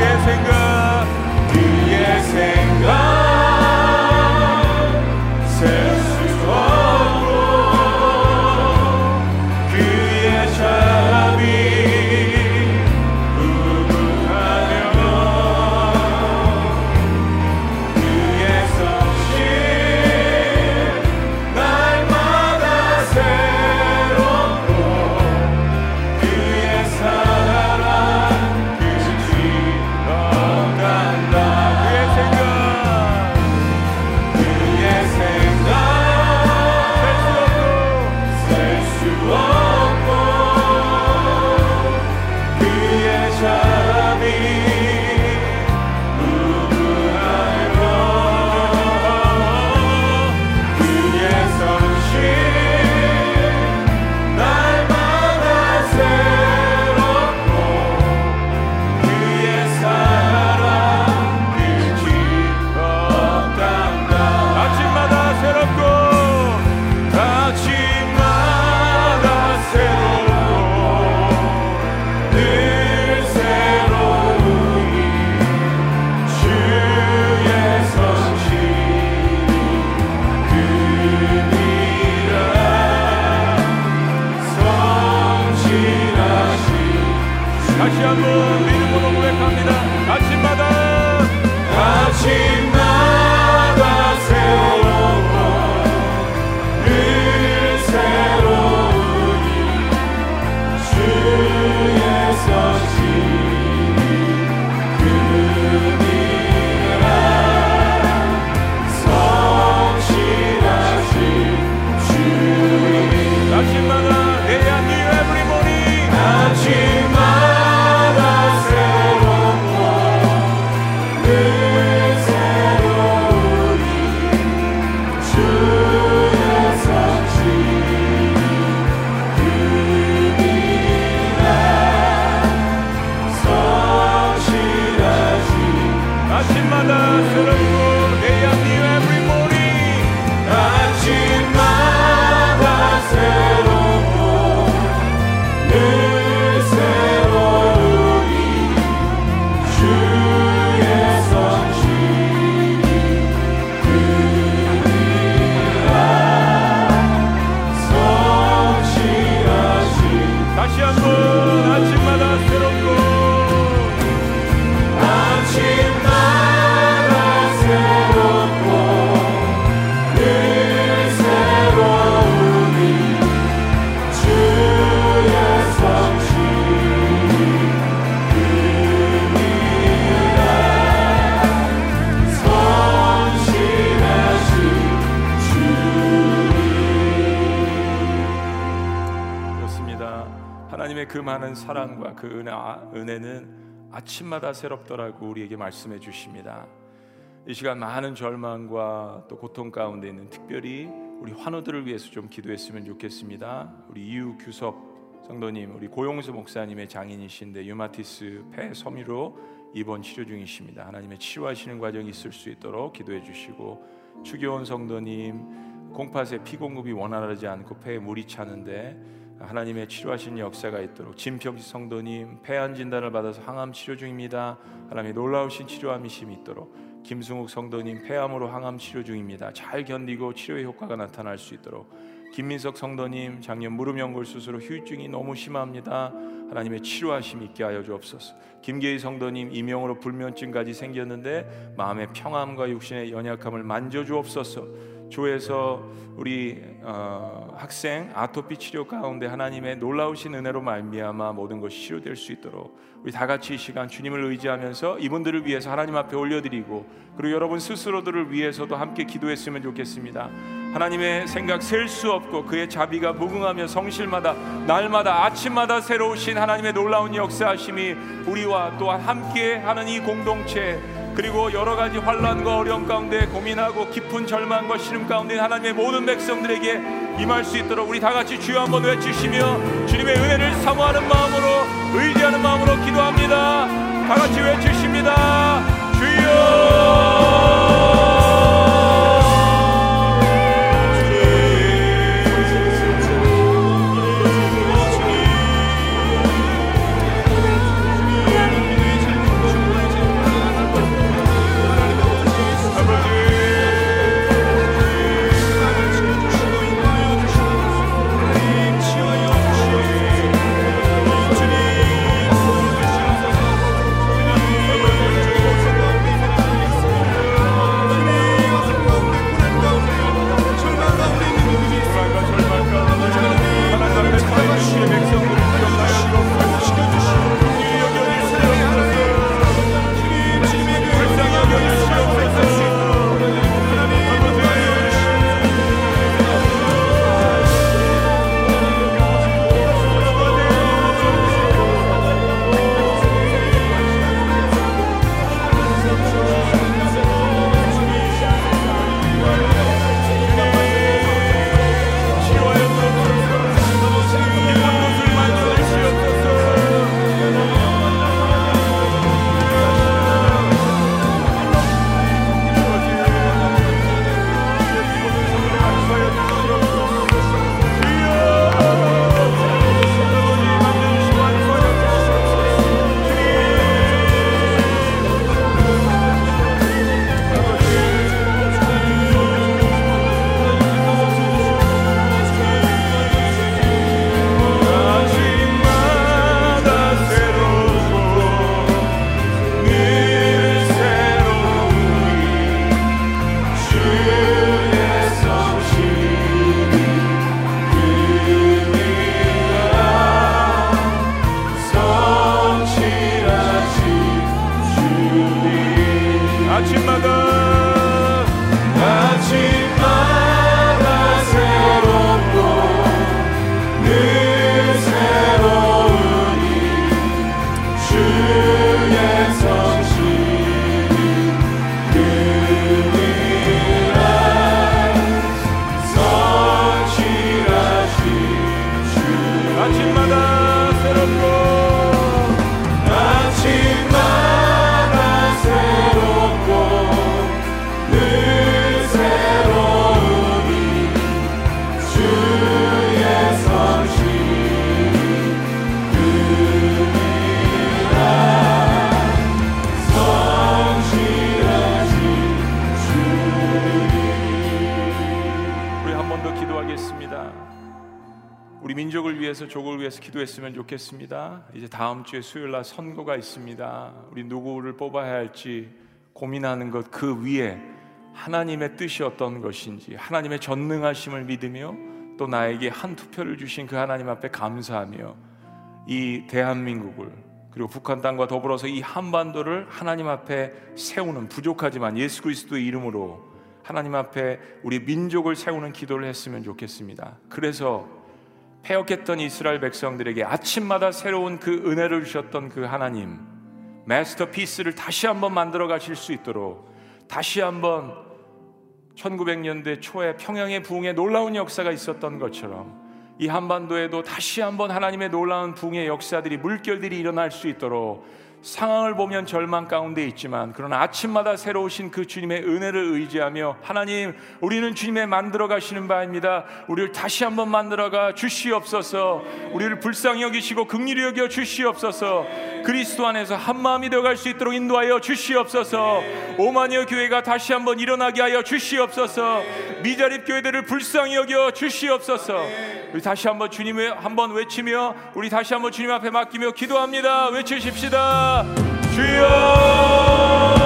많은 사랑과 그 은혜, 아, 은혜 는 아침마다 새롭더라고 우리에게 말씀해 주십니다. 이 시간 많은 절망과 또 고통 가운데 있는 특별히 우리 환우들을 위해서 좀 기도했으면 좋겠습니다. 우리 이유 규섭 성도님, 우리 고용수 목사님의 장인이신데 유마티스 폐 섬유로 입원 치료 중이십니다. 하나님의 치료하시는 과정이 있을 수 있도록 기도해 주시고 추교원 성도님 공파세 피공급이 원활하지 않고 폐에 물이 차는데 하나님의 치료하시는 역사가 있도록 진평지 성도님 폐암 진단을 받아서 항암 치료 중입니다. 하나님의 놀라우신 치료함이심이 있도록 김승욱 성도님 폐암으로 항암 치료 중입니다. 잘 견디고 치료의 효과가 나타날 수 있도록 김민석 성도님 작년 무릎 연골 수술 후 후유증이 너무 심합니다. 하나님의 치료하심 있게 하여 주옵소서. 김계희 성도님 이명으로 불면증까지 생겼는데 마음의 평안과 육신의 연약함을 만져 주옵소서. 조에서 우리 어, 학생 아토피 치료 가운데 하나님의 놀라우신 은혜로 말미암아 모든 것이 치료될 수 있도록 우리 다 같이 이 시간 주님을 의지하면서 이분들을 위해서 하나님 앞에 올려드리고 그리고 여러분 스스로들을 위해서도 함께 기도했으면 좋겠습니다. 하나님의 생각 셀 수 없고 그의 자비가 무궁하며 성실마다 날마다 아침마다 새로우신 하나님의 놀라운 역사하심이 우리와 또한 함께 하는 이 공동체 그리고 여러 가지 환란과 어려움 가운데 고민하고 깊은 절망과 시름 가운데 하나님의 모든 백성들에게 임할 수 있도록 우리 다 같이 주여 한번 외치시며 주님의 은혜를 사모하는 마음으로 의지하는 마음으로 기도합니다. 다 같이 외치십니다. 주여 기도했으면 좋겠습니다. 이제 다음 주에 수요일 날 선거가 있습니다. 우리 누구를 뽑아야 할지 고민하는 것 그 위에 하나님의 뜻이 어떤 것인지 하나님의 전능하심을 믿으며 또 나에게 한 투표를 주신 그 하나님 앞에 감사하며 이 대한민국을 그리고 북한 땅과 더불어서 이 한반도를 하나님 앞에 세우는 부족하지만 예수 그리스도의 이름으로 하나님 앞에 우리 민족을 세우는 기도를 했으면 좋겠습니다. 그래서 폐역했던 이스라엘 백성들에게 아침마다 새로운 그 은혜를 주셨던 그 하나님 마스터피스를 다시 한번 만들어 가실 수 있도록 다시 한번 1900년대 초에 평양의 부흥에 놀라운 역사가 있었던 것처럼 이 한반도에도 다시 한번 하나님의 놀라운 부흥의 역사들이 물결들이 일어날 수 있도록 상황을 보면 절망 가운데 있지만 그러나 아침마다 새로우신 그 주님의 은혜를 의지하며 하나님 우리는 주님의 만들어 가시는 바입니다. 우리를 다시 한번 만들어 가 주시옵소서. 우리를 불쌍히 여기시고 긍휼히 여겨 주시옵소서. 그리스도 안에서 한 마음이 되어 갈 수 있도록 인도하여 주시옵소서. 오마니어 교회가 다시 한번 일어나게 하여 주시옵소서. 미자립 교회들을 불쌍히 여겨 주시옵소서. 우리 다시 한번 주님을 한번 외치며 우리 다시 한번 주님 앞에 맡기며 기도합니다. 외치십시다. 주여!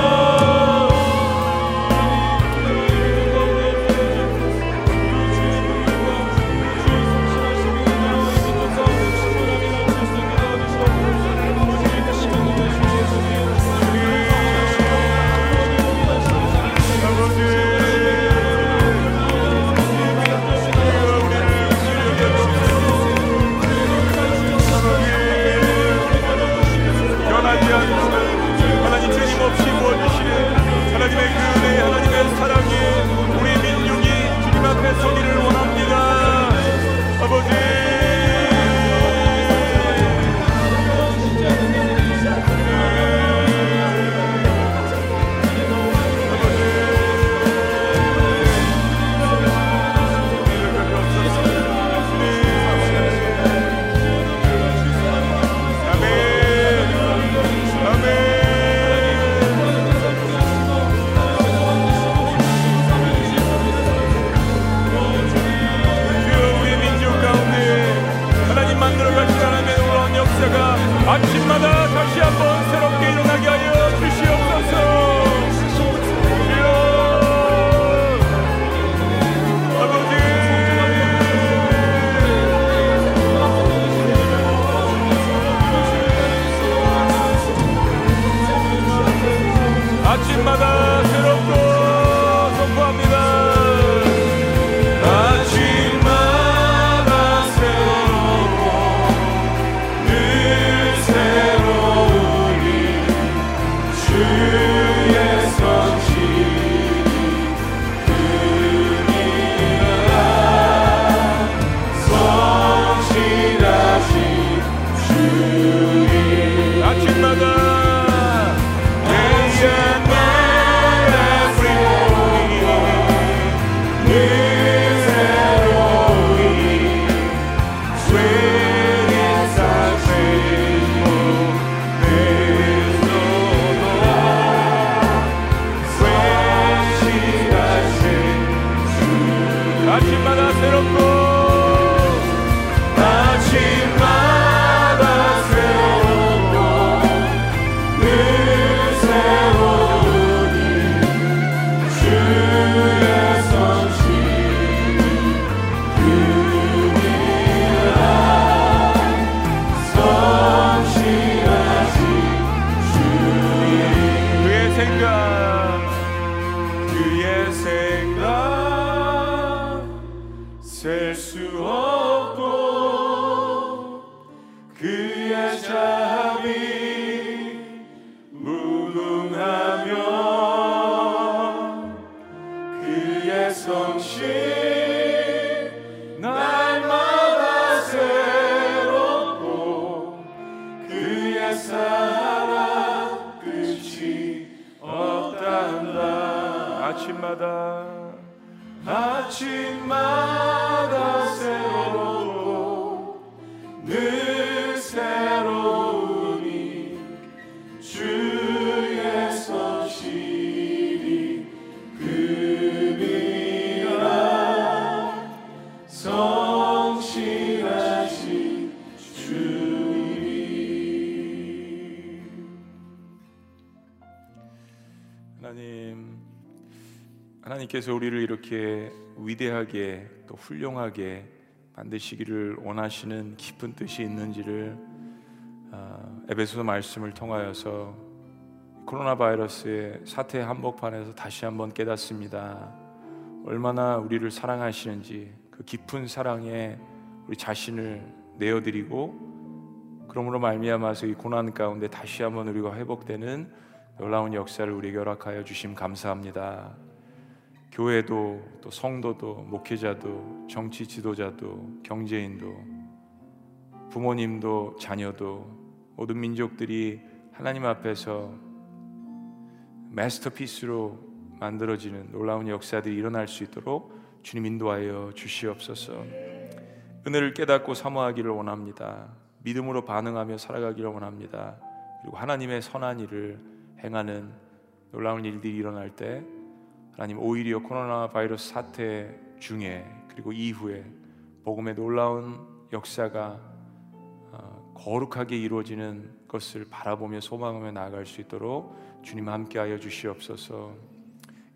하나님께서 우리를 이렇게 위대하게 또 훌륭하게 만드시기를 원하시는 깊은 뜻이 있는지를 아, 에베소서 말씀을 통하여서 코로나 바이러스의 사태 한복판에서 다시 한번 깨닫습니다. 얼마나 우리를 사랑하시는지 그 깊은 사랑에 우리 자신을 내어드리고 그러므로 말미암아서 이 고난 가운데 다시 한번 우리가 회복되는 놀라운 역사를 우리에게 허락하여 주심 감사합니다. 교회도 또 성도도 목회자도 정치 지도자도 경제인도 부모님도 자녀도 모든 민족들이 하나님 앞에서 마스터피스로 만들어지는 놀라운 역사들이 일어날 수 있도록 주님 인도하여 주시옵소서. 은혜를 깨닫고 사모하기를 원합니다. 믿음으로 반응하며 살아가기를 원합니다. 그리고 하나님의 선한 일을 행하는 놀라운 일들이 일어날 때 하나님 오히려 코로나 바이러스 사태 중에 그리고 이후에 복음의 놀라운 역사가 어, 거룩하게 이루어지는 것을 바라보며 소망하며 나아갈 수 있도록 주님 함께하여 주시옵소서.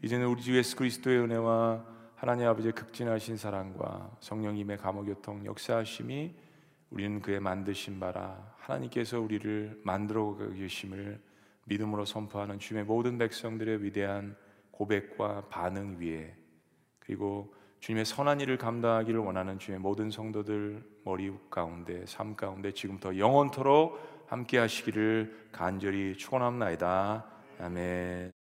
이제는 우리 주 예수 그리스도의 은혜와 하나님 아버지의 극진하신 사랑과 성령님의 감화 교통 역사하심이 우리는 그의 만드신 바라 하나님께서 우리를 만들어 계심을 믿음으로 선포하는 주님의 모든 백성들의 위대한 고백과 반응 위에 그리고 주님의 선한 일을 감당하기를 원하는 주의 모든 성도들 머리 가운데 삶 가운데 지금부터 영원토록 함께 하시기를 간절히 축원합나이다. 아멘.